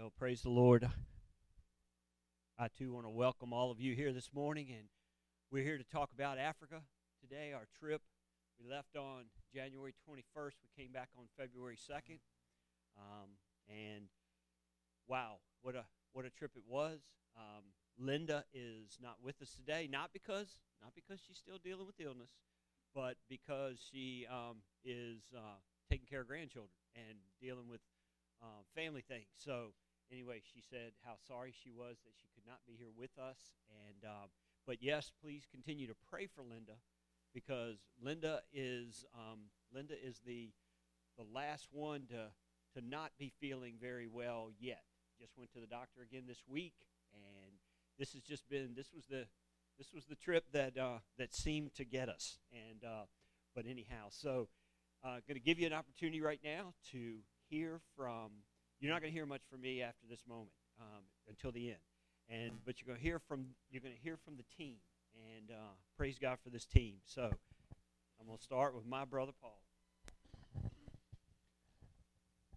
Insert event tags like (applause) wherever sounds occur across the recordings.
Well, praise the Lord. I too want to welcome all of you here this morning, and we're here to talk about Africa today. Our trip we left on January 21st. We came back on February 2nd, um, and wow, what a what a trip it was. Um, Linda is not with us today, not because not because she's still dealing with illness, but because she um, is uh, taking care of grandchildren and dealing with um, family things. So anyway, she said how sorry she was that she could not be here with us. And um, but yes, please continue to pray for Linda because Linda is um, Linda is the the last one to to not be feeling very well yet. Just went to the doctor again this week, and this has just been this was the this was the trip that uh, that seemed to get us. And uh, but anyhow, so uh, going to give you an opportunity right now to hear from. You're not going to hear much from me after this moment um, until the end, and but you're going to hear from you're going to hear from the team, and uh, praise God for this team. So I'm going to start with my brother Paul.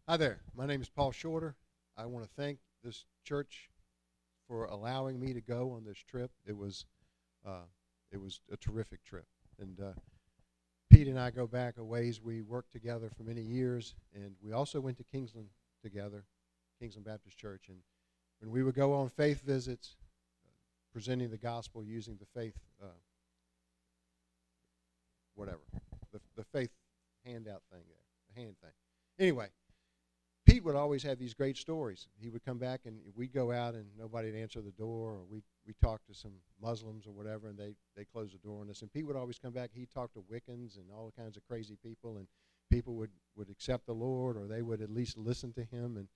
Hi there. My name is Paul Shorter. I want to thank this church for allowing me to go on this trip. It was uh, it was a terrific trip, and uh, Pete and I go back a ways. We worked together for many years, and we also went to Kingsland together, Kingsland Baptist Church. And when we would go on faith visits, uh, presenting the gospel using the faith, uh, whatever, the, the faith handout thing there, the hand thing. Anyway, Pete would always have these great stories. He would come back and we'd go out and nobody'd answer the door, or we we talked to some Muslims or whatever, and they they closed the door on us. And Pete would always come back. He'd talk to Wiccans and all kinds of crazy people, and people would would accept the Lord, or they would at least listen to him. And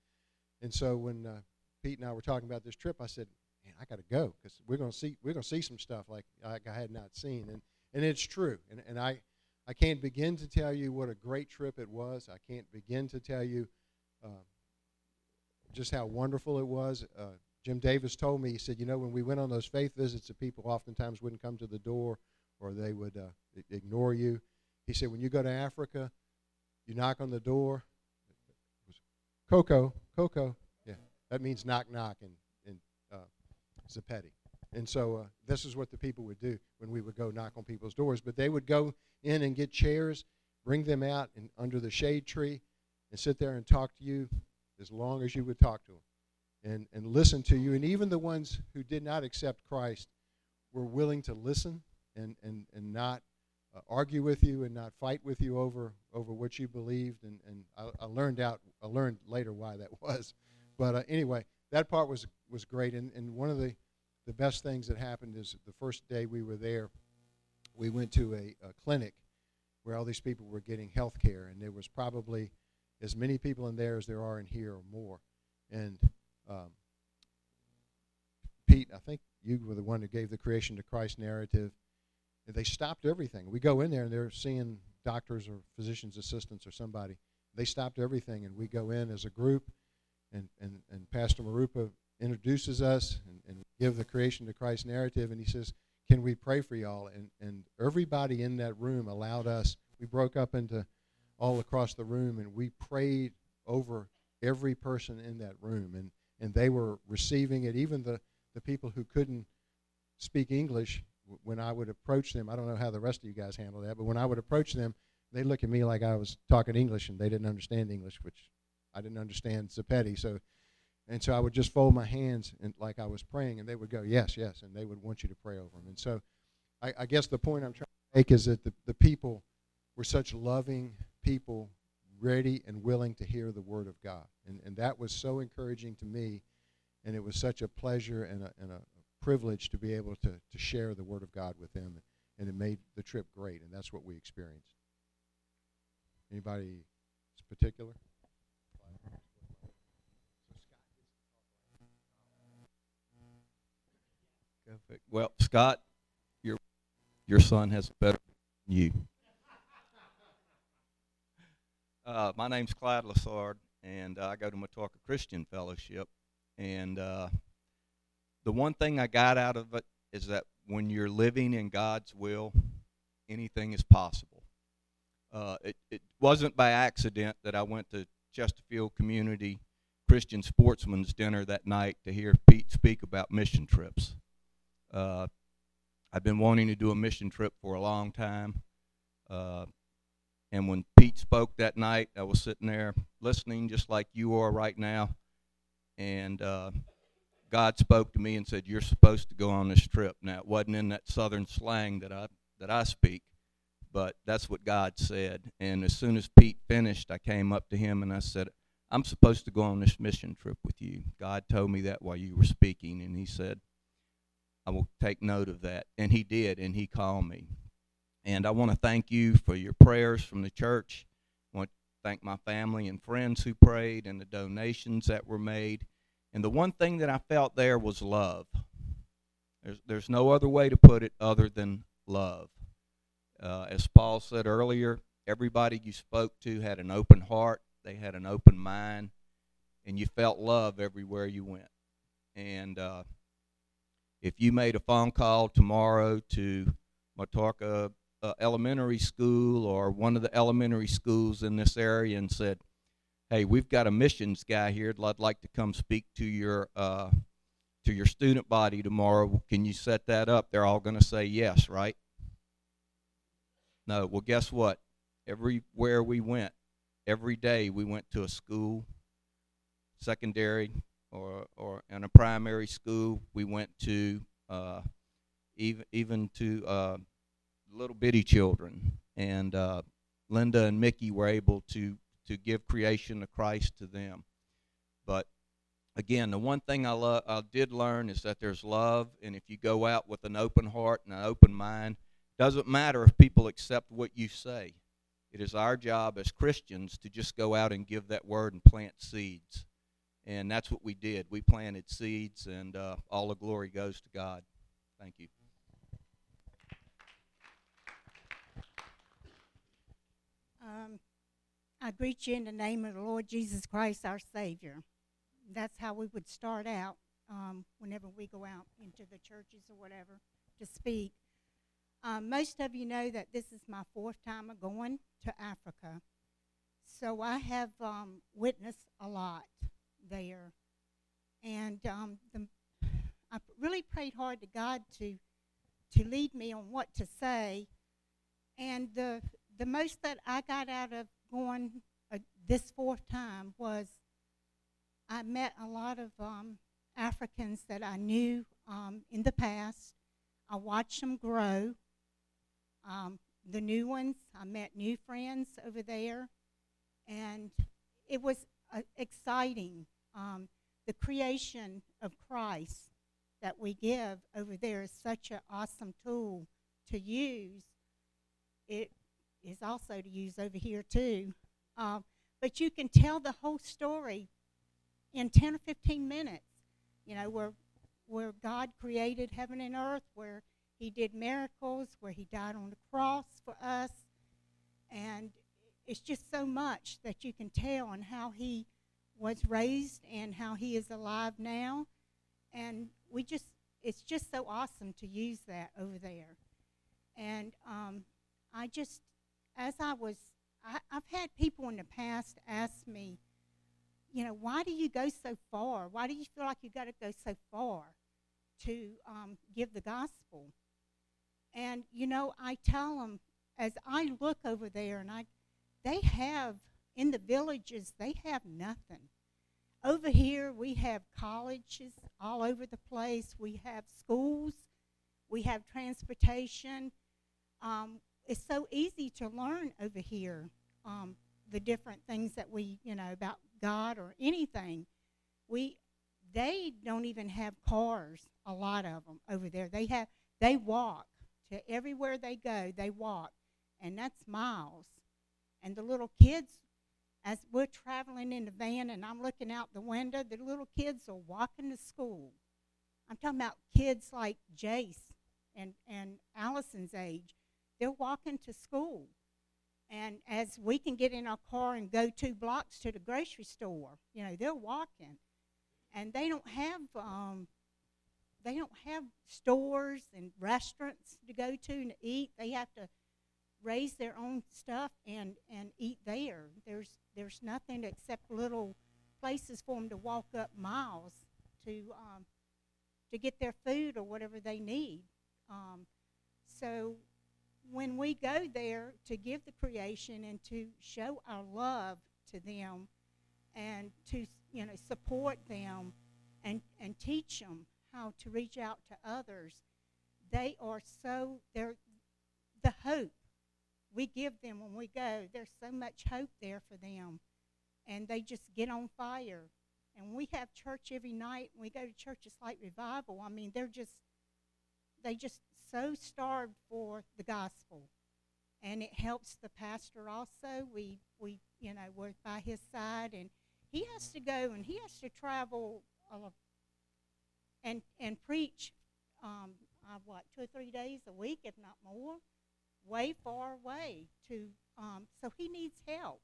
and so when uh, Pete and I were talking about this trip, I said, "Man, I got to go because we're going to see we're going to see some stuff like like I had not seen." And and it's true. And and I I can't begin to tell you what a great trip it was. I can't begin to tell you uh, just how wonderful it was. Uh, Jim Davis told me, he said, you know, when we went on those faith visits, the people oftentimes wouldn't come to the door or they would uh, ignore you. He said, when you go to Africa, you knock on the door. Coco, Coco, yeah, that means knock, knock in, in uh, Sepedi. And so uh, this is what the people would do when we would go knock on people's doors. But they would go in and get chairs, bring them out in, under the shade tree, and sit there and talk to you as long as you would talk to them and, and listen to you. And even the ones who did not accept Christ were willing to listen and, and, and not uh, argue with you and not fight with you over, over what you believed. And, and I, I learned out I learned later why that (laughs) was. But uh, anyway, that part was, was great. And, and one of the, the best things that happened is the first day we were there, we went to a, a clinic where all these people were getting health care. And there was probably as many people in there as there are in here or more. And um, Pete, I think you were the one who gave the creation to Christ narrative. They stopped everything. We go in there and they're seeing doctors or physician's assistants or somebody. They stopped everything, and we go in as a group, and, and, and Pastor Marupa introduces us and, and give the creation to Christ narrative, and he says, "Can we pray for y'all?" And and everybody in that room allowed us. We broke up into all across the room, and we prayed over every person in that room, and and they were receiving it. Even the the people who couldn't speak English, when I would approach them, I don't know how the rest of you guys handle that, but when I would approach them, they look at me like I was talking English, and they didn't understand English, which I didn't understand Sepedi. So, and so I would just fold my hands and like I was praying, and they would go, "Yes, yes," and they would want you to pray over them. And so, I, I guess the point I'm trying to make is that the, the people were such loving people ready and willing to hear the word of God. And, and that was so encouraging to me. And it was such a pleasure and a, and a privilege to be able to, to share the word of God with them. And it made the trip great. And that's what we experienced. Anybody particular? Well, Scott, your your son has better than you. (laughs) Uh, my name's Clyde Lassard, and uh, I go to Matoaca Christian Fellowship. And uh, the one thing I got out of it is that when you're living in God's will, anything is possible. Uh, it, it wasn't by accident that I went to Chesterfield Community Christian Sportsman's Dinner that night to hear Pete speak about mission trips. Uh, I've been wanting to do a mission trip for a long time. Uh, and when Pete spoke that night, I was sitting there listening just like you are right now. And uh, God spoke to me and said, You're supposed to go on this trip. Now, it wasn't in that southern slang that I, that I speak, but that's what God said. And as soon as Pete finished, I came up to him and I said, I'm supposed to go on this mission trip with you. God told me that while you were speaking, and He said, I will take note of that. And He did, and He called me. And I want to thank you for your prayers from the church. I want to thank my family and friends who prayed and the donations that were made. And the one thing that I felt there was love. There's, there's no other way to put it other than love. Uh, as Paul said earlier, everybody you spoke to had an open heart they had an open mind, and you felt love everywhere you went. And uh, if you made a phone call tomorrow to Matoaca uh, Elementary School or one of the elementary schools in this area and said, "Hey, we've got a missions guy here. I'd like to come speak to your uh, to your student body tomorrow. Can you set that up?" They're all going to say yes, right? No. Well, guess what? Everywhere we went, every day we went to a school, secondary or or in a primary school. We went to uh, even even to uh, little bitty children, and uh, Linda and Mickey were able to to give creation to Christ to them. But again, the one thing I lo- I did learn is that there's love, and if you go out with an open heart and an open mind, doesn't matter if people accept what you say. It is our job as Christians to just go out and give that word and plant seeds. And that's what we did. We planted seeds, and uh, all the glory goes to God. Thank you. Um, I greet you in the name of the Lord Jesus Christ, our Savior. That's how we would start out um, whenever we go out into the churches or whatever to speak. Um, most of you know that this is my fourth time of going to Africa. So I have um, witnessed a lot there. And um, the, I really prayed hard to God to, to lead me on what to say. And the, the most that I got out of going uh, this fourth time was I met a lot of um, Africans that I knew um, in the past. I watched them grow. Um, the new ones, I met new friends over there, and it was uh, exciting. Um, the creation of Christ that we give over there is such an awesome tool to use. It is also to use over here too. Um, but you can tell the whole story in 10 or 15 minutes. You know, where, where God created heaven and earth, where he did miracles where he died on the cross for us. And it's just so much that you can tell on how he was raised and how he is alive now. And we just, it's just so awesome to use that over there. And um, I just, as I was, I, I've had people in the past ask me, you know, why do you go so far? Why do you feel like you got to go so far to um, give the gospel? And, you know, I tell them, as I look over there, and I, they have, in the villages, they have nothing. Over here, we have colleges all over the place. We have schools. We have transportation. Um, it's so easy to learn over here um, the different things that we, you know, about God or anything. We, they don't even have cars. A lot of them over there. They have, they walk to everywhere they go, they walk, and that's miles. And the little kids, as we're traveling in the van and I'm looking out the window, the little kids are walking to school. I'm talking about kids like Jace and, and Allison's age. They're walking to school. And as we can get in our car and go two blocks to the grocery store, you know, they're walking. And they don't have um, they don't have stores and restaurants to go to and eat. They have to raise their own stuff and, and eat there. There's there's nothing except little places for them to walk up miles to um, to get their food or whatever they need. Um, so when we go there to give the creation and to show our love to them and to you know support them and and teach them how to reach out to others they are so they're the hope we give them when we go there's so much hope there for them. And they just get on fire. And we have church every night. We go to church it's like revival. I mean they're just they just so starved for the gospel. And it helps the pastor also. We we you know we're by his side and he has to go and he has to travel uh, and and preach um, uh, what two or three days a week if not more way far away to um, so he needs help.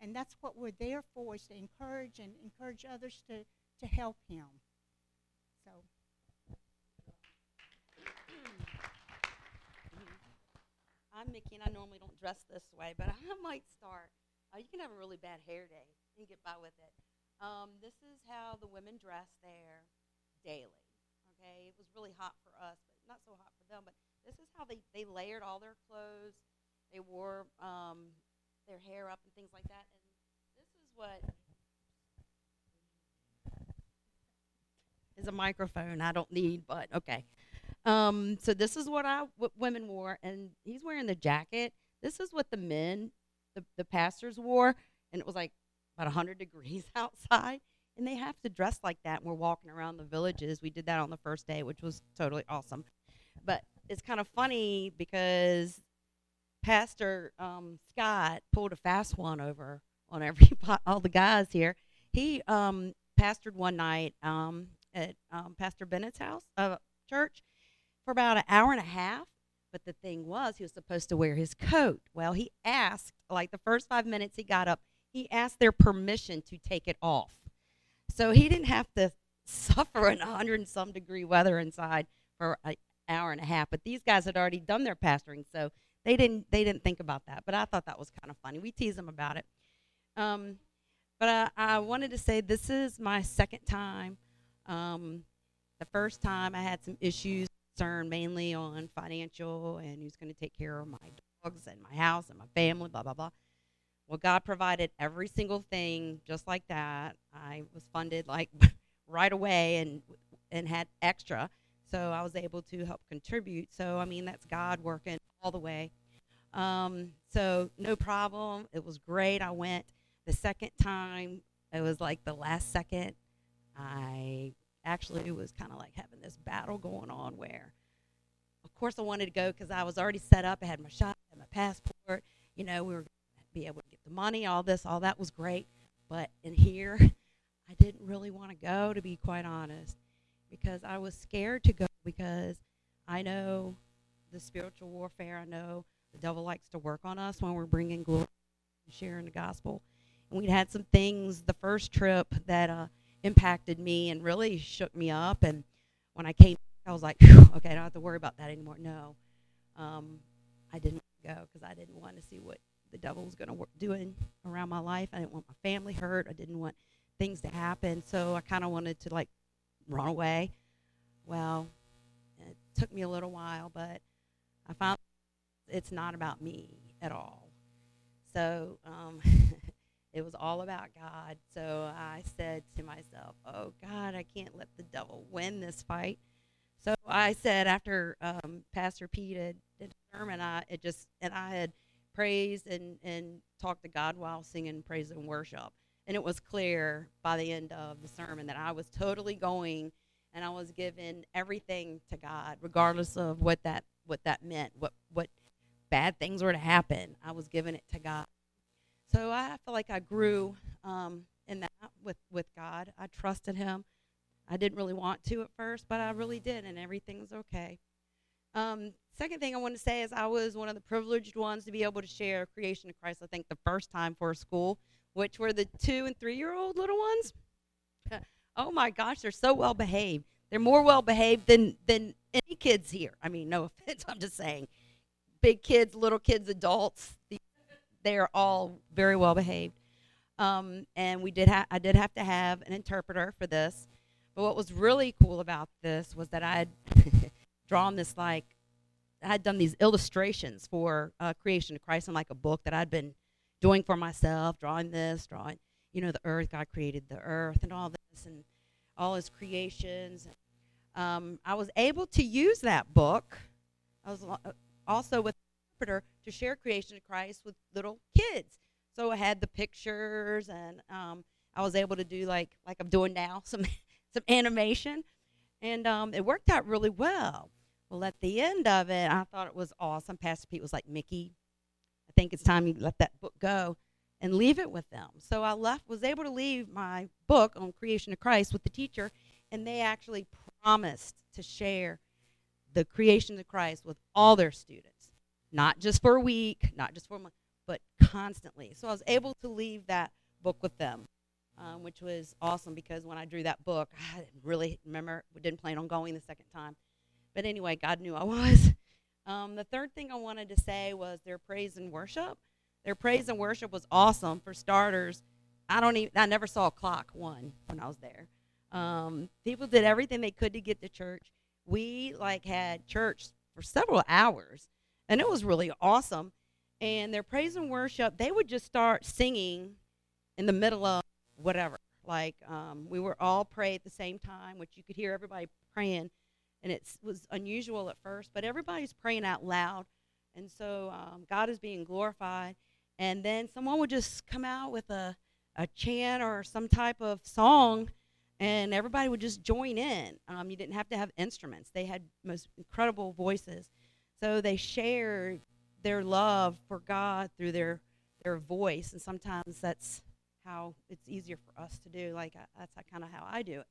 And that's what we're there for is to encourage and encourage others to to help him so I'm Mickey, and I normally don't dress this way, but (laughs) I might start. Uh, you can have a really bad hair day and get by with it. Um, this is how the women dress there daily. Okay, it was really hot for us, but not so hot for them. But this is how they they layered all their clothes. They wore um, their hair up and things like that. And this is what (laughs) is a microphone I don't need, but okay. Um, so this is what I what women wore, and he's wearing the jacket. This is what the men, the the pastors wore, and it was like about hundred (laughs) degrees outside, and they have to dress like that. And we're walking around the villages. We did that on the first day, which was totally awesome. But it's kind of funny because Pastor um, Scott pulled a fast one over on every (laughs) all the guys here. He um, pastored one night um, at um, Pastor Bennett's house, uh, church, for about an hour and a half. But the thing was, he was supposed to wear his coat. Well, he asked, like the first five minutes he got up, he asked their permission to take it off. So he didn't have to (laughs) suffer in 100 and some degree weather inside for an hour and a half. But these guys had already done their pastoring, so they didn't they didn't think about that. But I thought that was kind of funny. We tease them about it. Um, but I, I wanted to say this is my second time. Um, the first time I had some issues concerned mainly on financial and who's going to take care of my dogs and my house and my family, blah, blah, blah. Well, God provided every single thing just like that. I was funded like (laughs) right away and and had extra, so I was able to help contribute. So I mean, that's God working all the way. Um, so no problem. It was great. I went the second time. It was like the last second. I actually it was kind of like having this battle going on where, of course, I wanted to go because I was already set up. I had my shot, I had my passport. You know, we were going to be able to get the money, all this, all that was great. But in here, I didn't really want to go, to be quite honest, because I was scared to go because I know the spiritual warfare. I know the devil likes to work on us when we're bringing glory and sharing the gospel. And we'd had some things the first trip that uh, impacted me and really shook me up. And when I came, I was like, okay, I don't have to worry about that anymore. No, um, I didn't go because I didn't want to see what the devil was going to do in, around my life. I didn't want my family hurt. I didn't want things to happen. So I kind of wanted to like run away. Well, it took me a little while, but I found it's not about me at all. So um, (laughs) it was all about God. So I said to myself, "Oh God, I can't let the devil win this fight." So I said after um, Pastor Pete had a sermon, I it just and I had praised and and talked to God while singing praise and worship, and it was clear by the end of the sermon that I was totally going and I was giving everything to God, regardless of what that what that meant, what what bad things were to happen. I was giving it to God. So I feel like I grew um, in that with with God. I trusted Him. I didn't really want to at first, but I really did, and everything's okay. Um, second thing I want to say is I was one of the privileged ones to be able to share Creation of Christ. I think the first time for a school, which were the two and three year old little ones. (laughs) oh my gosh, they're so well behaved. They're more well behaved than than any kids here. I mean, no (laughs) offense, I'm just saying. Big kids, little kids, adults, they are all very well behaved. Um, and we did ha- I did have to have an interpreter for this. But what was really cool about this was that I had (laughs) drawn this like I had done these illustrations for uh, Creation of Christ in like a book that I'd been doing for myself, drawing this, drawing you know the earth. God created the earth and all this and all His creations. Um, I was able to use that book. I was uh, also with interpreter to share Creation of Christ with little kids. So I had the pictures, and um, I was able to do like like I'm doing now (laughs) some some animation, and um, it worked out really well. Well, at the end of it, I thought it was awesome. Pastor Pete was like, "Mickey, I think it's time you let that book go and leave it with them." So I left, was able to leave my book on Creation of Christ with the teacher, and they actually promised to share the creation of Christ with all their students, not just for a week, not just for a month, but constantly. So I was able to leave that book with them, um, which was awesome because when I drew that book, I really remember, didn't plan on going the second time. But anyway, God knew I (laughs) was. Um, the third thing I wanted to say was their praise and worship. Their praise and worship was awesome. For starters, I don't even, I never saw a clock one when I was there. Um, people did everything they could to get to church. We like had church for several hours, and it was really awesome. And their praise and worship, they would just start singing in the middle of whatever. Like um, we were all pray at the same time, which you could hear everybody praying, and it was unusual at first, but everybody's praying out loud, and so um, God is being glorified. And then someone would just come out with a a chant or some type of song and everybody would just join in. Um, you didn't have to have instruments. They had most incredible voices, so they share their love for God through their their voice, and sometimes that's how it's easier for us to do. Like I, that's kind of how I do it.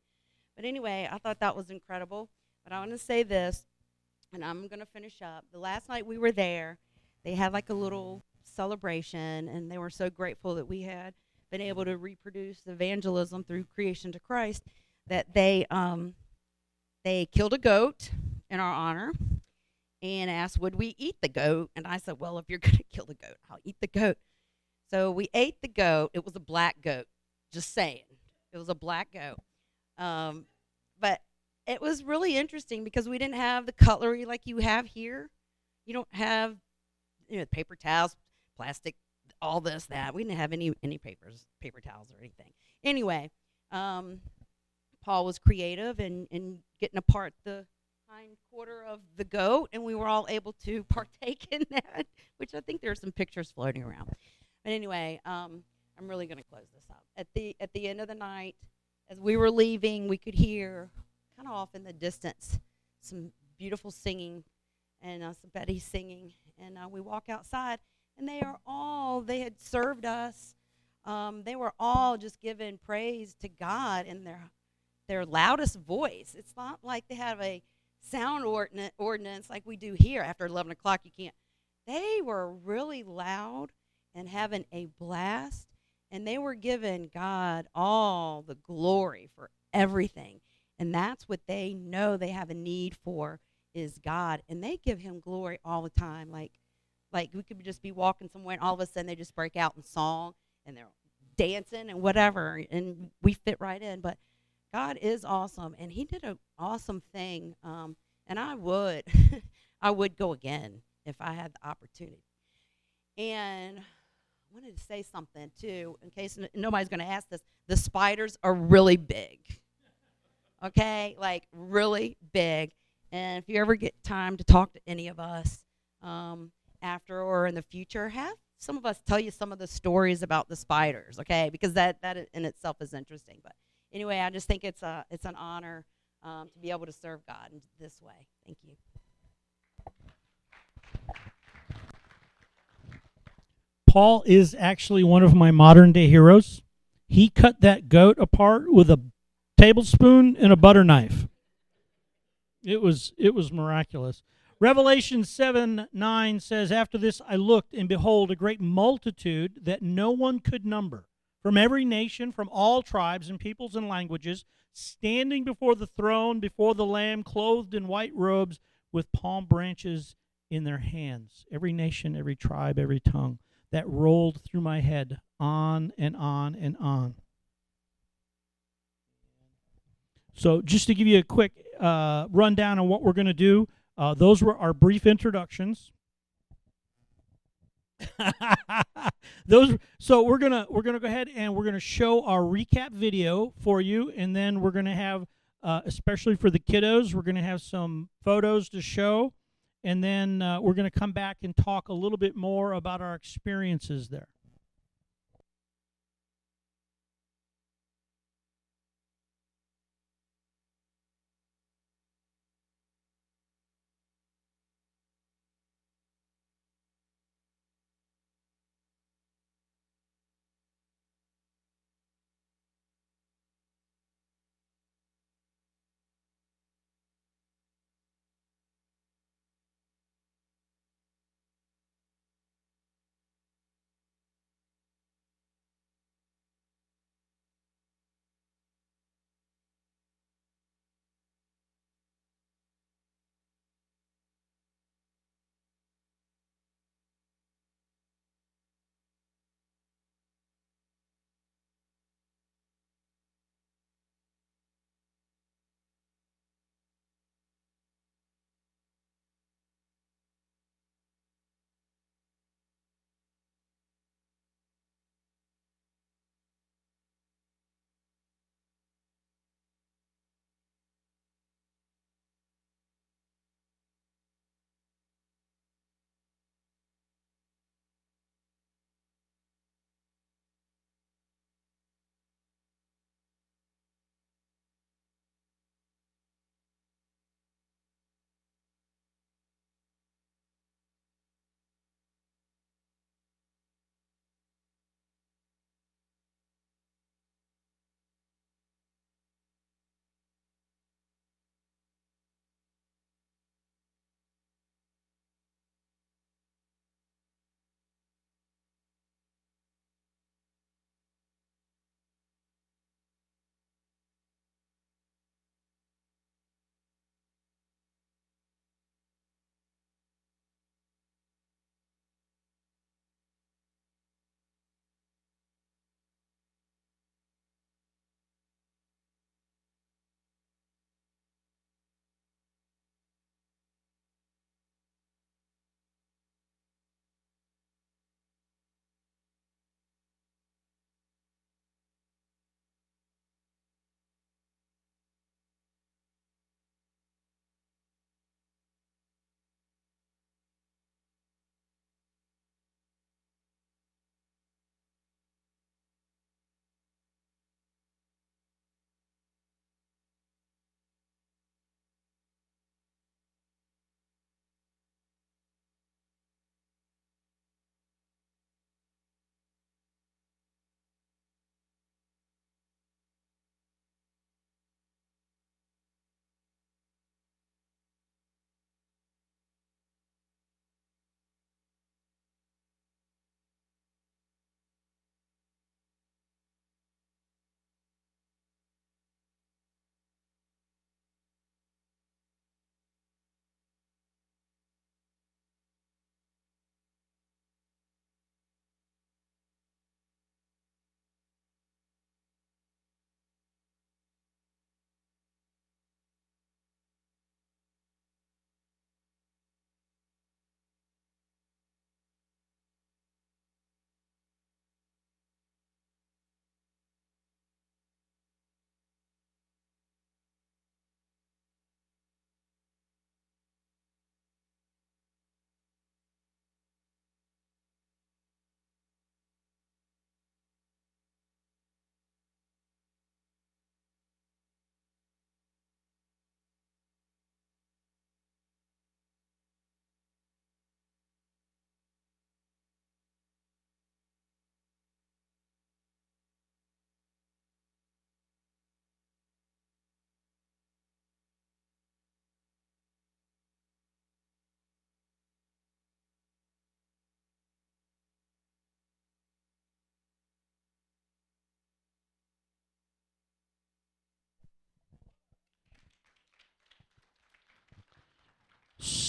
But anyway, I thought that was incredible. But I want to say this, and I'm going to finish up. The last night we were there, they had like a little celebration, and they were so grateful that we had been able to reproduce evangelism through creation to Christ, that they um, they killed a goat in our honor and asked, "Would we eat the goat?" And I said, "Well, if you're (laughs) going to kill the goat, I'll eat the goat." So we ate the goat. It was a black goat. Just saying, it was a black goat. Um, but it was really interesting because we didn't have the cutlery like you have here. You don't have you know paper towels, plastic all this that. We didn't have any any papers, paper towels or anything. Anyway, um, Paul was creative and and getting apart the hind quarter of the goat, and we were all able to (laughs) partake in that. Which I think there are some pictures floating around. But anyway, um, I'm really going to close this up. At the at the end of the night, as we were leaving, we could hear kind of off in the distance some beautiful singing, and uh, some Betty singing, and uh, we walk outside and they are all they had served us um, they were all just giving praise to god in their their loudest voice it's not like they have a sound ordinance, like we do here after 11 o'clock you can't they were really loud and having a blast and they were giving god all the glory for everything and that's what they know they have a need for is god and they give him glory all the time like like we could just be walking somewhere and all of a sudden they just break out in song and they're dancing and whatever and we fit right in. But God is awesome and He did an awesome thing. Um, and I would, (laughs) I would go again if I had the opportunity. And I wanted to say something too, in case n- nobody's going to ask this. The spiders are really big. Okay, like really big. And if you ever get time to talk to any of us, um, after or in the future, have some of us tell you some of the stories about the spiders, okay? Because that that in itself is interesting. But anyway, I just think it's a it's an honor um, to be able to serve God in this way. Thank you. Paul is actually one of my modern day heroes. He cut that goat apart with a tablespoon and a butter knife. It was it was miraculous. Revelation 7 9 says, After this I looked, and behold, a great multitude that no one could number, from every nation, from all tribes and peoples and languages, standing before the throne, before the Lamb, clothed in white robes, with palm branches in their hands. Every nation, every tribe, every tongue. that rolled through my head on and on and on. So, just to give you a quick uh, rundown on what we're going to do, uh, those were our brief introductions. (laughs) those so we're gonna we're gonna go ahead and we're gonna show our recap video for you and then we're gonna have uh, especially for the kiddos we're gonna have some photos to show and then uh, we're gonna come back and talk a little bit more about our experiences there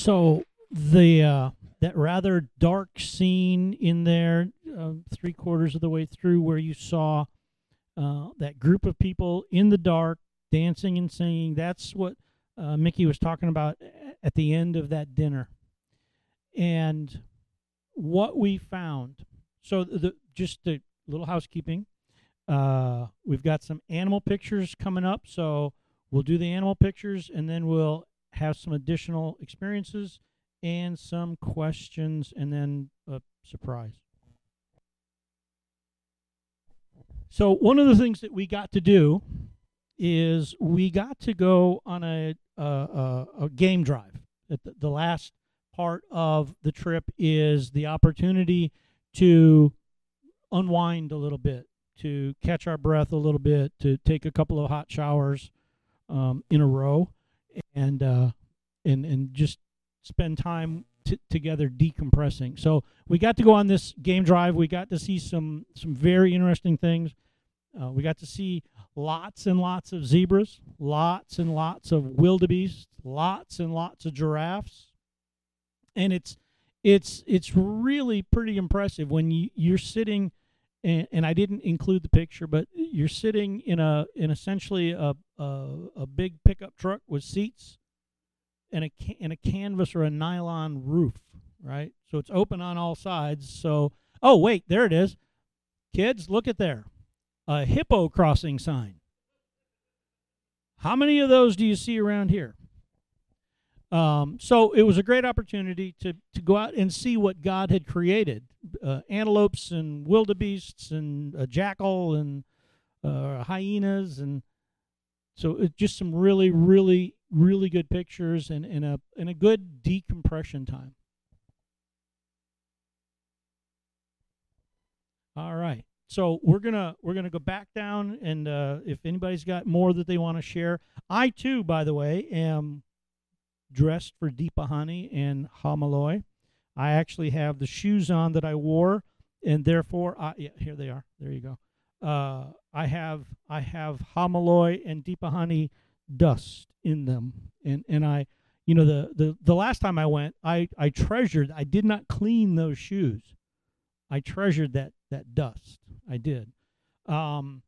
So the uh, that rather dark scene in there, uh, three quarters of the way through, where you saw uh, that group of people in the dark dancing and singing. That's what uh, Mickey was talking about at the end of that dinner. And what we found. So the just a little housekeeping. Uh, we've got some animal pictures coming up, so we'll do the animal pictures, and then we'll have some additional experiences and some questions, and then a surprise. So one of the things that we got to do is we got to go on a a, a, a game drive. The, the last part of the trip is the opportunity to unwind a little bit, to catch our breath a little bit, to take a couple of hot showers um, in a row, and uh, and and just spend time t- together decompressing. So we got to go on this game drive. We got to see some some very interesting things. Uh, we got to see lots and lots of zebras, lots and lots of wildebeest, lots and lots of giraffes, and it's it's it's really pretty impressive when you, you're sitting. And, and I didn't include the picture, but you're sitting in a in essentially a a, a big pickup truck with seats and a and a canvas or a nylon roof, right? So it's open on all sides. So oh wait, there it is. Kids, look at there. A hippo crossing sign. How many of those do you see around here? Um, so it was a great opportunity to, to go out and see what God had created uh, antelopes and wildebeests and a jackal and uh, hyenas. And so it, just some really, really, really good pictures and, and, a, and a good decompression time. All right. So we're gonna we're gonna go back down, and uh, if anybody's got more that they want to share, I too, by the way, am dressed for Deepa Honey and Hamaloi. I actually have the shoes on that I wore, and therefore, I, yeah, here they are. There you go. Uh, I have I have Hamaloi and Deepa Honey dust in them, and and I, you know, the the the last time I went, I I treasured. I did not clean those shoes. I treasured that that dust. I did. Um,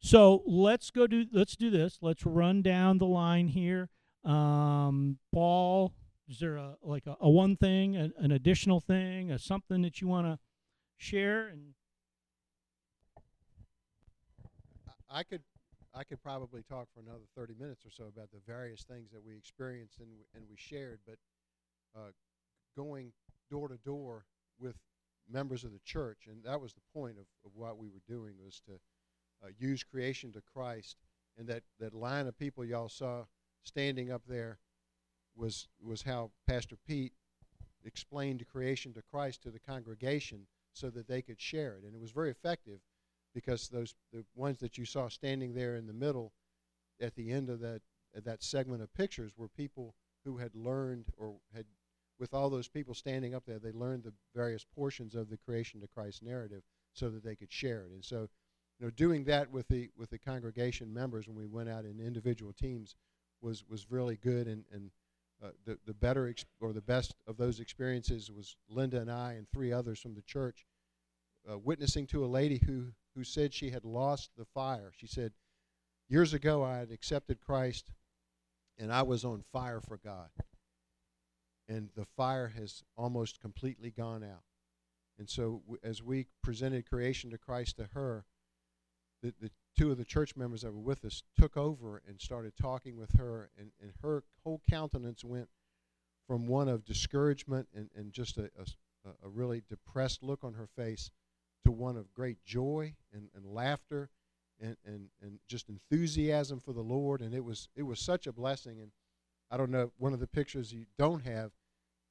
so let's go do let's do this. Let's run down the line here. Um, Paul, is there a like a, a one thing, an, an additional thing, a something that you want to share? And I- could I could probably talk for another 30 minutes or so about the various things that we experienced and and we shared, but uh, going door to door with members of the church, and that was the point of, of what we were doing was to uh, use creation to Christ, and that that line of people y'all saw standing up there was was how Pastor Pete explained creation to Christ to the congregation so that they could share it, and it was very effective because those the ones that you saw standing there in the middle at the end of that at that segment of pictures were people who had learned or had with all those people standing up there they learned the various portions of the creation to Christ narrative so that they could share it. And so you know doing that with the with the congregation members when we went out in individual teams was was really good and and uh, the the better ex- or the best of those experiences was Linda and I and three others from the church uh, witnessing to a lady who who said she had lost the fire. She said, Years ago, I had accepted Christ and I was on fire for God. And the fire has almost completely gone out. And so, w- as we presented creation to Christ to her, the, the two of the church members that were with us took over and started talking with her, and, and her whole countenance went from one of discouragement and, and just a really depressed look on her face to one of great joy and, and laughter and, and, and just enthusiasm for the Lord. And it was it was such a blessing. And I don't know, one of the pictures you don't have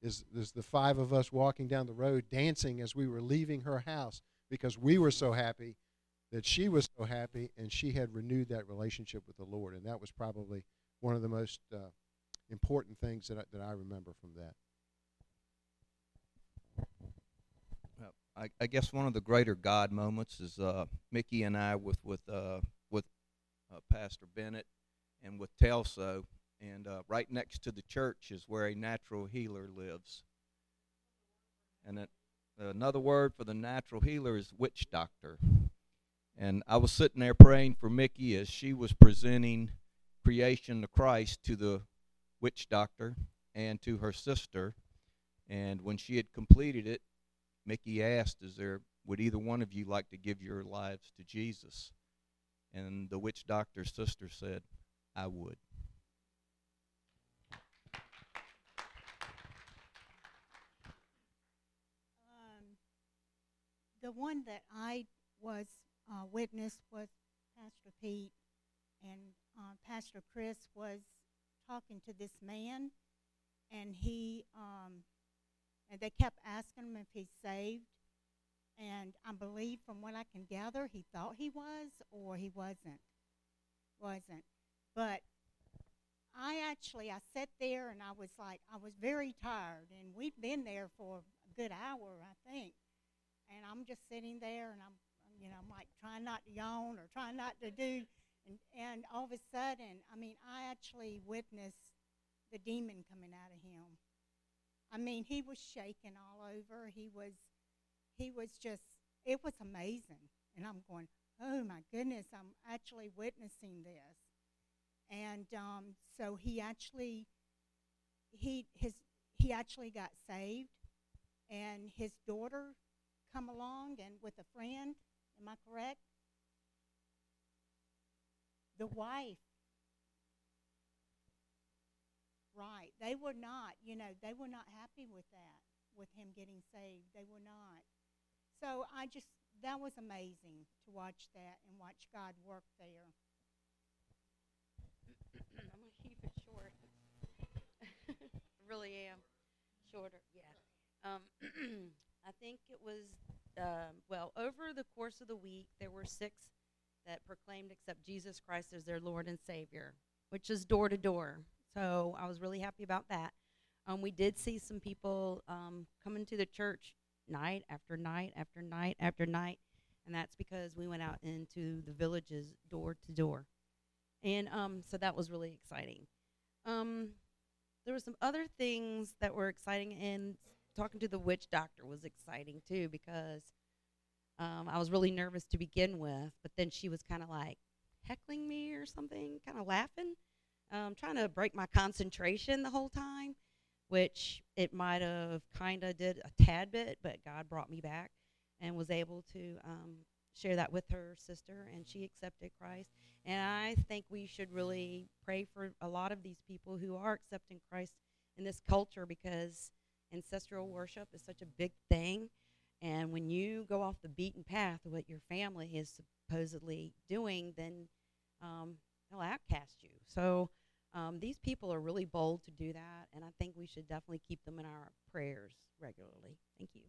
is, is the five of us walking down the road dancing as we were leaving her house because we were so happy that she was so happy and she had renewed that relationship with the Lord. And that was probably one of the most uh, important things that I, that I remember from that. Well, I, I guess one of the greater God moments is uh, Mickey and I with with uh, with uh, Pastor Bennett and with Telso, and uh, right next to the church is where a natural healer lives. And it, another word for the natural healer is witch doctor. And I was sitting there praying for Mickey as she was presenting creation to Christ to the witch doctor and to her sister. And when she had completed it, Mickey asked, "Is there would either one of you like to give your lives to Jesus?" And the witch doctor's sister said, "I would." Um, the one that I was uh, witness was Pastor Pete, and uh, Pastor Chris was talking to this man, and he um, and they kept asking him if he's saved, and I believe from what I can gather, he thought he was or he wasn't, wasn't, but. I actually I sat there and I was like I was very tired and we'd been there for a good hour I think and I'm just sitting there and I'm you know I'm like trying not to yawn or trying not to do and and all of a sudden I mean I actually witnessed the demon coming out of him. I mean he was shaking all over. He was he was just it was amazing and I'm going oh my goodness I'm actually witnessing this and um, so he actually he his he actually got saved and his daughter come along and with a friend am i correct the wife right they were not you know they were not happy with that with him getting saved they were not so i just that was amazing to watch that and watch god work there (coughs) I'm gonna keep it short. (laughs) really am shorter. Yeah. Um, (clears throat) I think it was um, well over the course of the week there were six that proclaimed accept Jesus Christ as their Lord and Savior, which is door to door. So I was really happy about that. Um, we did see some people um, coming to the church night after night after night after night, and that's because we went out into the villages door to door. And um, so that was really exciting. Um, there were some other things that were exciting, and talking to the witch doctor was exciting too because um, I was really nervous to begin with, but then she was kind of like heckling me or something, kind of laughing, um, trying to break my concentration the whole time, which it might have kind of did a tad bit, but God brought me back and was able to um, share that with her sister, and she accepted Christ. And I think we should really pray for a lot of these people who are accepting Christ in this culture because ancestral worship is such a big thing. And when you go off the beaten path of what your family is supposedly doing, then um, they'll outcast you. So um, these people are really bold to do that, and I think we should definitely keep them in our prayers regularly. Thank you.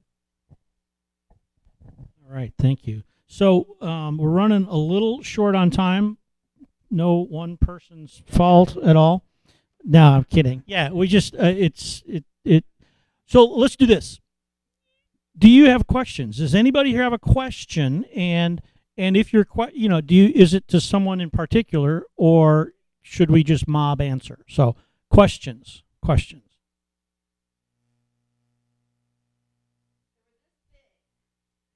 All right, thank you. So um, we're running a little short on time. No one person's fault at all. No, I'm kidding. Yeah, we just uh, it's it it. So let's do this. Do you have questions? Does anybody here have a question? And and if you're quite, you know, do you is it to someone in particular, or should we just mob answer? So questions, questions.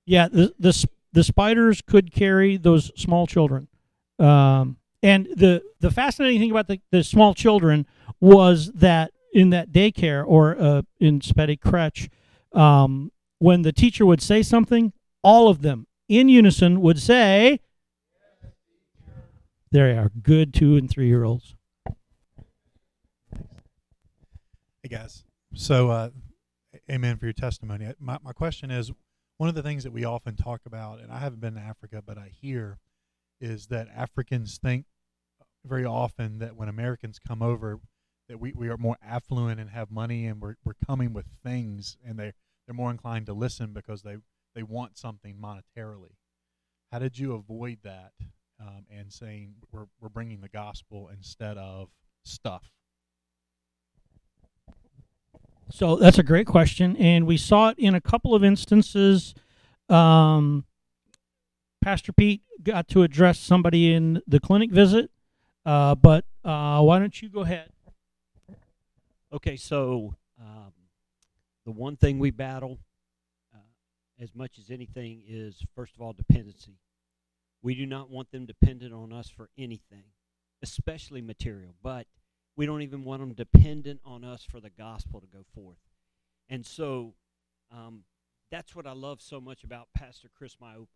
Yeah, the the the spiders could carry those small children, um, and the the fascinating thing about the, the small children was that in that daycare or uh, in Sepedi Crutch, um, when the teacher would say something, all of them in unison would say, "There are, good two and three year olds." Hey guys. So, uh, amen for your testimony. My, my question is one of the things that we often talk about, and I haven't been to Africa, but I hear, is that Africans think very often that when Americans come over, that we, we are more affluent and have money and we're, we're coming with things and they, they're more inclined to listen because they, they want something monetarily. How did you avoid that um, and saying we're, we're bringing the gospel instead of stuff? So that's a great question, and we saw it in a couple of instances. Um, Pastor Pete got to address somebody in the clinic visit, uh, but uh, why don't you go ahead? Okay, so um, the one thing we battle as much as anything is first of all dependency. We do not want them dependent on us for anything, especially material, but we don't even want them dependent on us for the gospel to go forth. And so um, that's what I love so much about Pastor Chris Myopa.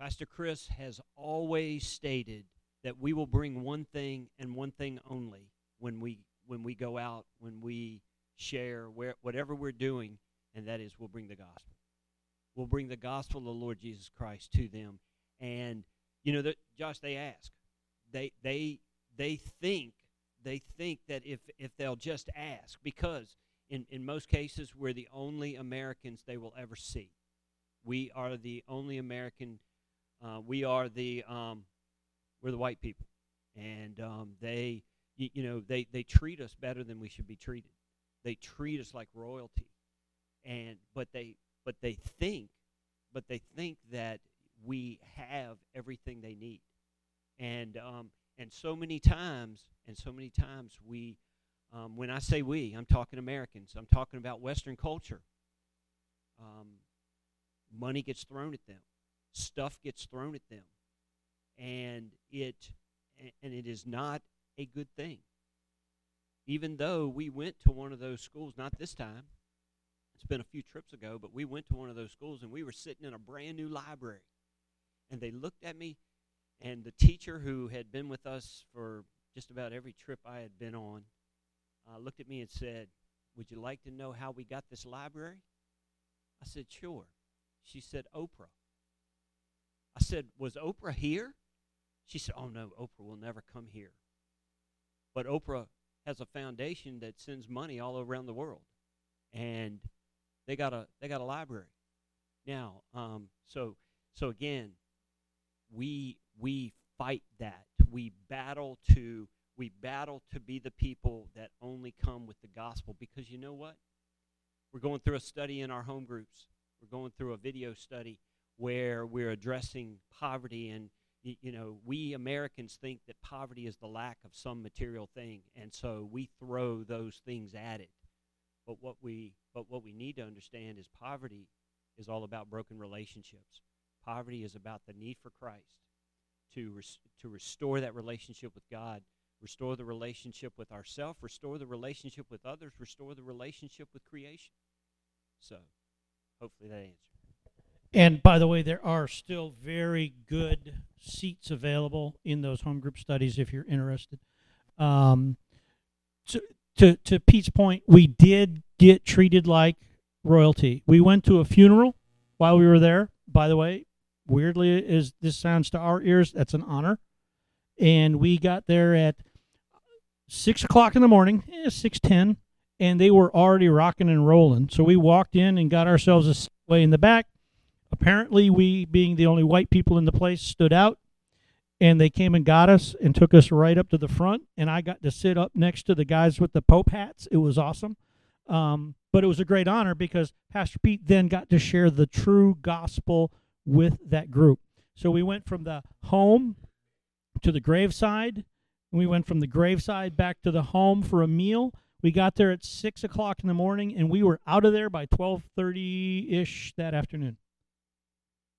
Pastor Chris has always stated that we will bring one thing and one thing only when we when we go out, when we share, where whatever we're doing, and that is we'll bring the gospel. We'll bring the gospel of the Lord Jesus Christ to them. And you know, that Josh, they ask, they they they think they think that if if they'll just ask, because in in most cases we're the only Americans they will ever see. We are the only American. Uh, we are the um, we're the white people, and um, they you, you know they they treat us better than we should be treated. They treat us like royalty, and but they but they think but they think that we have everything they need, and um, and so many times and so many times we um, when I say we, I'm talking Americans. I'm talking about Western culture. Um, money gets thrown at them, stuff gets thrown at them, and it and it is not a good thing. Even though we went to one of those schools, not this time. It's been a few trips ago, but we went to one of those schools and we were sitting in a brand new library. And they looked at me, and the teacher who had been with us for just about every trip I had been on uh, looked at me and said, Would you like to know how we got this library? I said, Sure. She said, Oprah. I said, Was Oprah here? She said, Oh, no, Oprah will never come here. But Oprah has a foundation that sends money all around the world. And they got a they got a library. Now, um, so so again, we we fight that. We battle to we battle to be the people that only come with the gospel because you know what? We're going through a study in our home groups. We're going through a video study where we're addressing poverty and you know, we Americans think that poverty is the lack of some material thing and so we throw those things at it. But what we but what we need to understand is poverty is all about broken relationships. Poverty is about the need for Christ to res- to restore that relationship with God, restore the relationship with ourselves, restore the relationship with others, restore the relationship with creation. So, hopefully that answers. And by the way, there are still very good seats available in those home group studies if you're interested. Um, to, to to Pete's point, we did get treated like royalty. We went to a funeral while we were there. By the way, weirdly as this sounds to our ears, that's an honor. And we got there at six o'clock in the morning, eh, six ten, and they were already rocking and rolling. So we walked in and got ourselves a way in the back. Apparently, we, being the only white people in the place, stood out, and they came and got us and took us right up to the front. And I got to sit up next to the guys with the Pope hats. It was awesome. Um, but it was a great honor because Pastor Pete then got to share the true gospel with that group. So we went from the home to the graveside. And we went from the graveside back to the home for a meal. We got there at six o'clock in the morning, and we were out of there by twelve thirty ish that afternoon.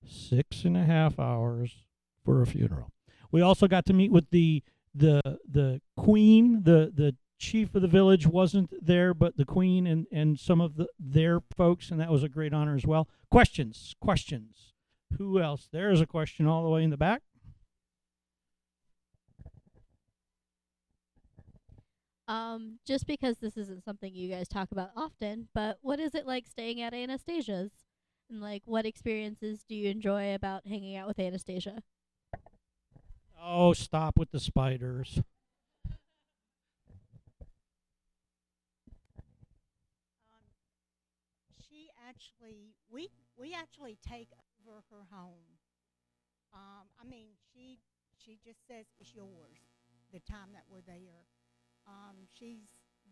Six and a half hours for a funeral. We also got to meet with the the the queen. the The chief of the village wasn't there, but the queen and and some of the their folks, and that was a great honor as well. Questions, questions. Who else? There's a question all the way in the back. Um, just because this isn't something you guys talk about often, but what is it like staying at Anastasia's? And like what experiences do you enjoy about hanging out with Anastasia? Oh, stop with the spiders. Um, she actually, we we actually take over her home. Um, I mean, she she just says it's yours. The time that we're there, um, she's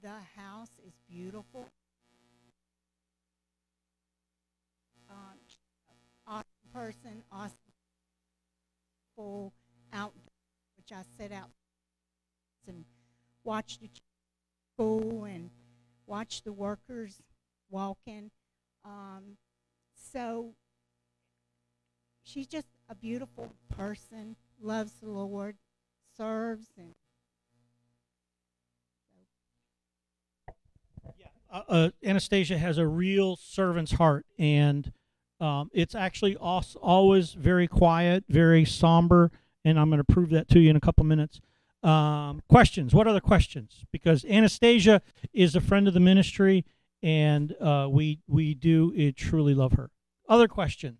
the house is beautiful. Um, awesome person, awesome full out, which I set out and watch the ch- school and watched the workers walking. Um, so she's just a beautiful person, loves the Lord, serves, and uh, uh, Anastasia has a real servant's heart, and um, it's actually always very quiet, very somber, and I'm going to prove that to you in a couple minutes. Um, questions? What other questions? Because Anastasia is a friend of the ministry, and uh, we we do uh, truly love her. Other questions?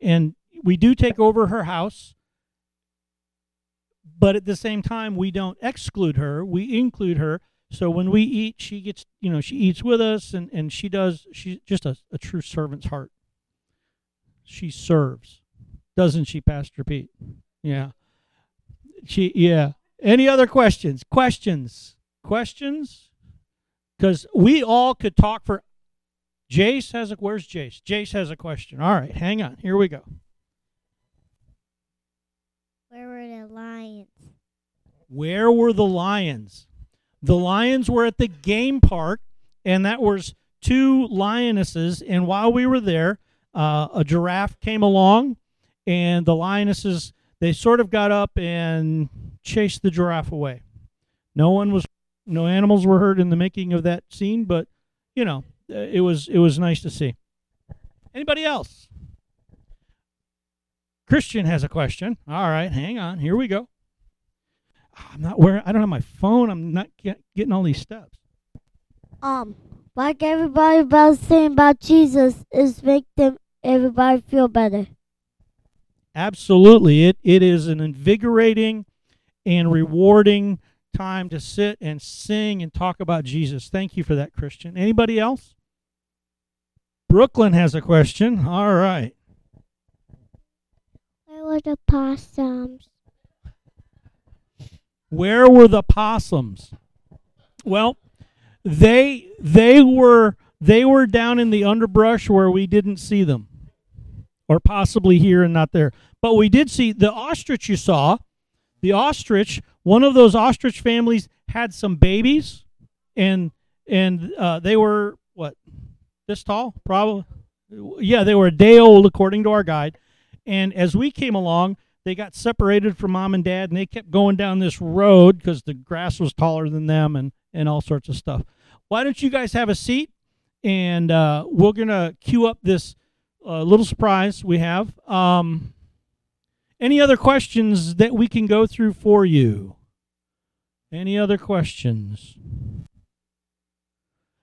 And we do take over her house, but at the same time, we don't exclude her. We include her. So when we eat, she gets, you know, she eats with us, and and she does. She's just a, a true servant's heart. She serves, doesn't she, Pastor Pete? Yeah. She yeah. Any other questions? Questions? Questions? Because we all could talk for. Jace has a. Where's Jace? Jace has a question. All right, hang on. Here we go. Where were the lions? Where were the lions? The lions were at the game park, and that was two lionesses. And while we were there, uh, a giraffe came along, and the lionesses they sort of got up and chased the giraffe away. No one was, no animals were hurt in the making of that scene, but you know, uh, it was it was nice to see. Anybody else? Christian has a question. All right, hang on. Here we go. I'm not wearing. I don't have my phone. I'm not get, getting all these steps. Um, like everybody about saying about Jesus is make them everybody feel better. Absolutely, it it is an invigorating and rewarding time to sit and sing and talk about Jesus. Thank you for that, Christian. Anybody else? Brooklyn has a question. All right. Where were the possums? Where were the possums? Well, they they were they were down in the underbrush where we didn't see them. Or possibly here and not there. But we did see the ostrich you saw. The ostrich, one of those ostrich families had some babies and and uh, they were what? This tall? Probably yeah, they were a day old according to our guide. And as we came along, they got separated from mom and dad and they kept going down this road because the grass was taller than them and, and all sorts of stuff. Why don't you guys have a seat? And uh, we're going to cue up this uh, little surprise we have. Um, any other questions that we can go through for you? Any other questions?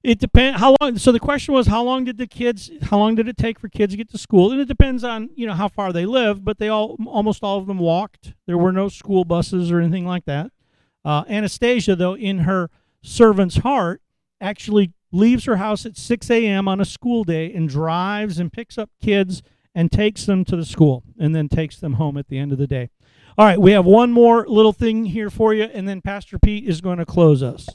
It depends how long. So the question was, how long did the kids? How long did it take for kids to get to school? And it depends on you know how far they live. But they all, almost all of them walked. There were no school buses or anything like that. Uh, Anastasia, though, in her servant's heart, actually leaves her house at 6 a.m. on a school day and drives and picks up kids and takes them to the school and then takes them home at the end of the day. All right, we have one more little thing here for you, and then Pastor Pete is going to close us.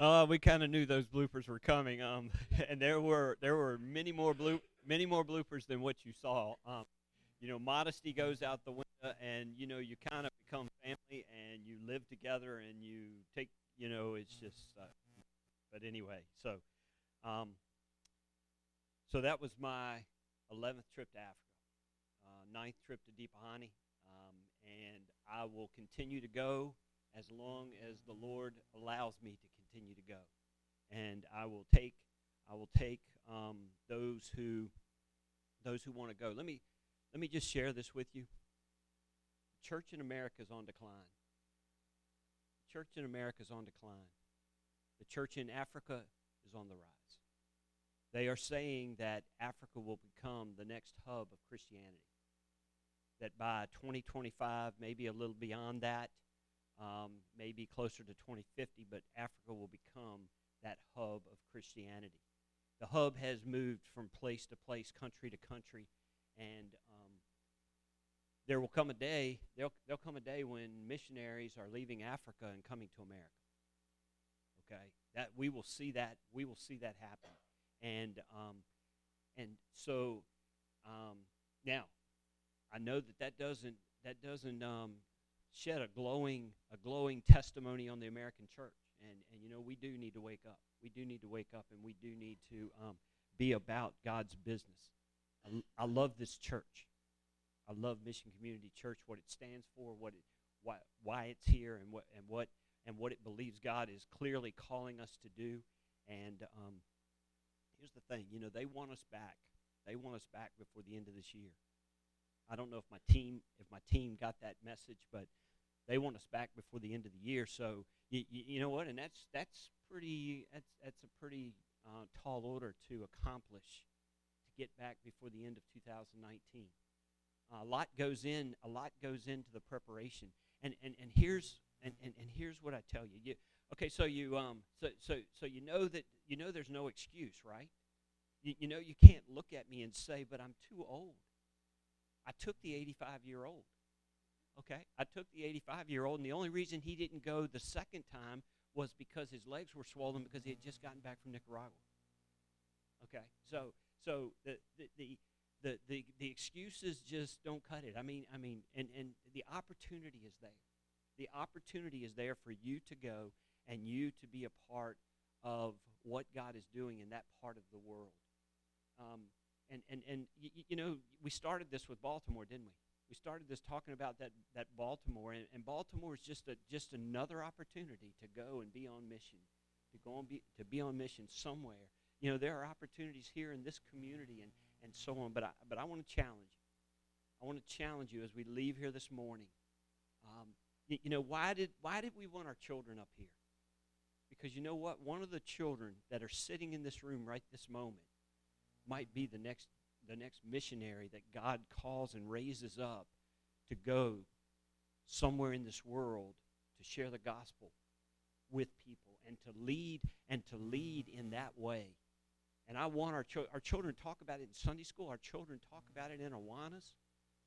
Uh, we kind of knew those bloopers were coming. Um, (laughs) and there were there were many more bloop many more bloopers than what you saw. Um, you know, modesty goes out the window, and you know you kind of become family, and you live together, and you take. You know, it's just. Uh, but anyway, so, um, so that was my 11th trip to Africa, uh, ninth trip to Deepahani, um, and I will continue to go as long as the Lord allows me to continue to go. And I will take I will take um, those who those who want to go. Let me let me just share this with you. Church in America is on decline. Church in America is on decline. The church in Africa is on the rise. They are saying that Africa will become the next hub of Christianity. That by 2025, maybe a little beyond that, um, maybe closer to 2050, but Africa will become that hub of Christianity. The hub has moved from place to place, country to country, and um, there will come a day. There'll, there'll come a day when missionaries are leaving Africa and coming to America. Okay, that we will see that we will see that happen, and um, and so um, now I know that that doesn't that doesn't um, shed a glowing a glowing testimony on the American church. And and you know we do need to wake up. We do need to wake up, and we do need to um, be about God's business. I love this church. I love Mission Community Church, what it stands for, what it why why it's here, and what and what and what it believes God is clearly calling us to do. And um, here's the thing, you know, they want us back. They want us back before the end of this year. I don't know if my team if my team got that message, but they want us back before the end of the year. So you, you, you know what? And that's that's pretty that's that's a pretty uh, tall order to accomplish to get back before the end of 2019. a lot goes in a lot goes into the preparation. And and, and here's and, and, and here's what I tell you. You okay? So you um so so so you know that you know there's no excuse, right? You, you know you can't look at me and say, but I'm too old. I took the 85 year old. Okay? I took the 85 year old, and the only reason he didn't go the second time was because his legs were swollen because he had just gotten back from Nicaragua. Okay? So, so the, the, the, the, the, the excuses just don't cut it. I mean, I mean, and, and the opportunity is there. The opportunity is there for you to go and you to be a part of what God is doing in that part of the world. Um, and and and y- y- you know, we started this with Baltimore, didn't we? We started this talking about that that Baltimore, and, and Baltimore is just a just another opportunity to go and be on mission, to go and be to be on mission somewhere. You know, there are opportunities here in this community and and so on. But I but I want to challenge you. I want to challenge you as we leave here this morning. Um, you know, why did why did we want our children up here? Because you know what? One of the children that are sitting in this room right this moment might be the next the next missionary that God calls and raises up to go somewhere in this world to share the gospel with people and to lead and to lead in that way. And I want our chil- our children to talk about it in Sunday school. Our children talk about it in Awanas.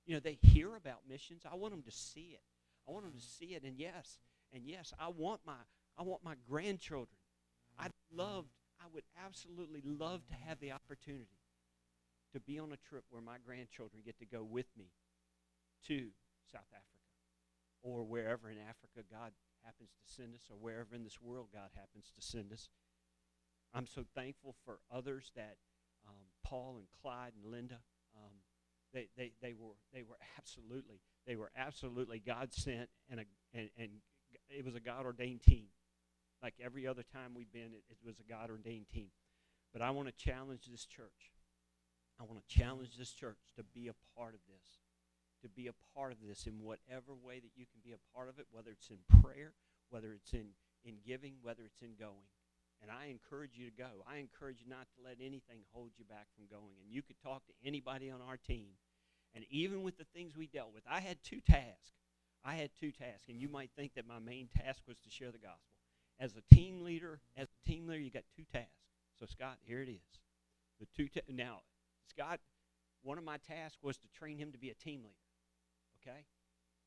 You know, they hear about missions. I want them to see it. I want them to see it. And yes, and yes, I want my I want my grandchildren. I loved I would absolutely love to have the opportunity to be on a trip where my grandchildren get to go with me to South Africa or wherever in Africa God happens to send us or wherever in this world God happens to send us. I'm so thankful for others that um, Paul and Clyde and Linda, um, they, they, they, were, they were absolutely, they were absolutely God sent and, a, and, and it was a God ordained team. Like every other time we've been, it, it was a God ordained team. But I want to challenge this church. I want to challenge this church to be a part of this, to be a part of this in whatever way that you can be a part of it, whether it's in prayer, whether it's in, in giving, whether it's in going. And I encourage you to go. I encourage you not to let anything hold you back from going. And you could talk to anybody on our team. And even with the things we dealt with, I had two tasks. I had two tasks. And you might think that my main task was to share the gospel as a team leader, as a team leader, you got two tasks. So Scott, here it is. The two ta- now, Scott, one of my tasks was to train him to be a team leader. Okay?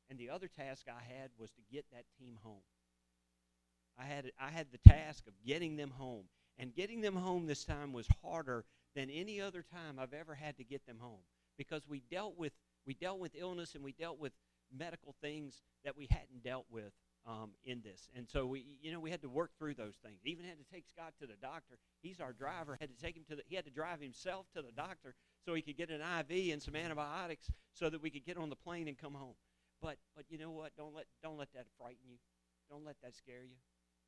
And the other task I had was to get that team home. I had I had the task of getting them home, and getting them home this time was harder than any other time I've ever had to get them home because we dealt with we dealt with illness and we dealt with medical things that we hadn't dealt with um, in this, and so we you know we had to work through those things. Even had to take Scott to the doctor. He's our driver. Had to take him to the. He had to drive himself to the doctor so he could get an IV and some antibiotics so that we could get on the plane and come home. But but you know what? Don't let don't let that frighten you. Don't let that scare you.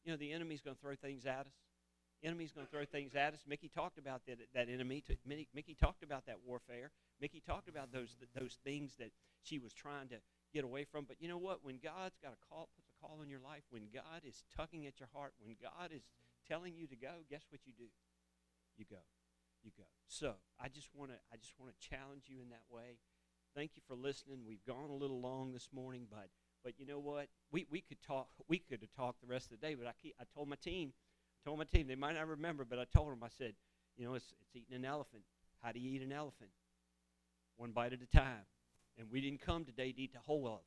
You know the enemy's going to throw things at us. Enemy's going to throw things at us. Mickey talked about that that enemy. To, Mickey, Mickey talked about that warfare. Mickey talked about those those things that she was trying to get away from. But you know what? When God's got a call, puts call in your life, when God is tugging at your heart, when God is telling you to go, guess what you do? You go. You go. So I just want to I just want to challenge you in that way. Thank you for listening. We've gone a little long this morning, but but you know what? We we could talk. We could have talked the rest of the day. But I keep, I told my team, I told my team they might not remember, but I told them I said, you know, it's it's eating an elephant. How do you eat an elephant? One bite at a time. And we didn't come today to eat the whole elephant.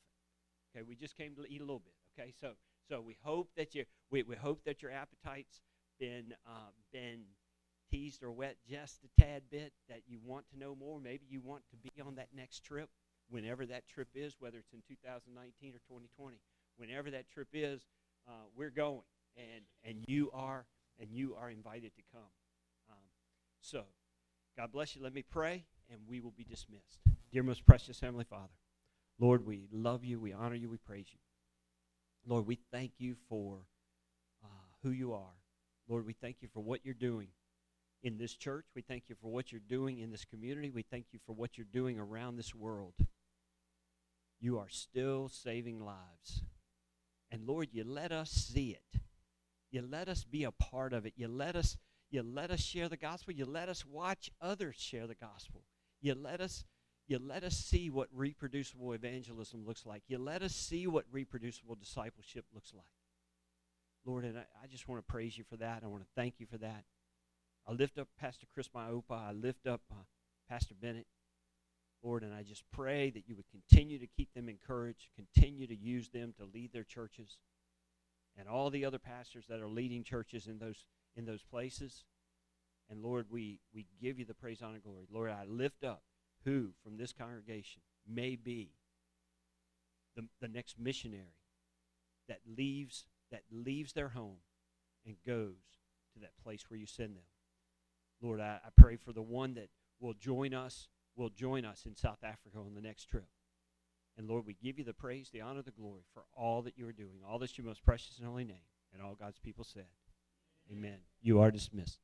Okay, we just came to eat a little bit. Okay, so so we hope that you we, we hope that your appetite's been uh, been teased or whet just a tad bit. That you want to know more. Maybe you want to be on that next trip, whenever that trip is, whether it's in 2019 or 2020. Whenever that trip is, uh, we're going, and and you are and you are invited to come. Um, so, God bless you. Let me pray, and we will be dismissed. Dear most precious Heavenly Father, Lord, we love you, we honor you, we praise you. Lord, we thank you for uh, who you are. Lord, we thank you for what you're doing in this church. We thank you for what you're doing in this community. We thank you for what you're doing around this world. You are still saving lives. And Lord, you let us see it. You let us be a part of it. You let us you let us share the gospel. You let us watch others share the gospel. You let us you let us see what reproducible evangelism looks like. You let us see what reproducible discipleship looks like. Lord, and I, I just want to praise you for that. I want to thank you for that. I lift up Pastor Chris Myopa. I lift up uh, Pastor Bennett. Lord, and I just pray that you would continue to keep them encouraged, continue to use them to lead their churches, and all the other pastors that are leading churches in those in those places. And Lord, we, we give you the praise, honor, and glory. Lord, I lift up who from this congregation may be the, the next missionary that leaves that leaves their home and goes to that place where you send them. Lord, I, I pray for the one that will join us, will join us in South Africa on the next trip. And Lord, we give you the praise, the honor, the glory for all that you are doing, all this your most precious and holy name. And all God's people said, Amen. You are dismissed.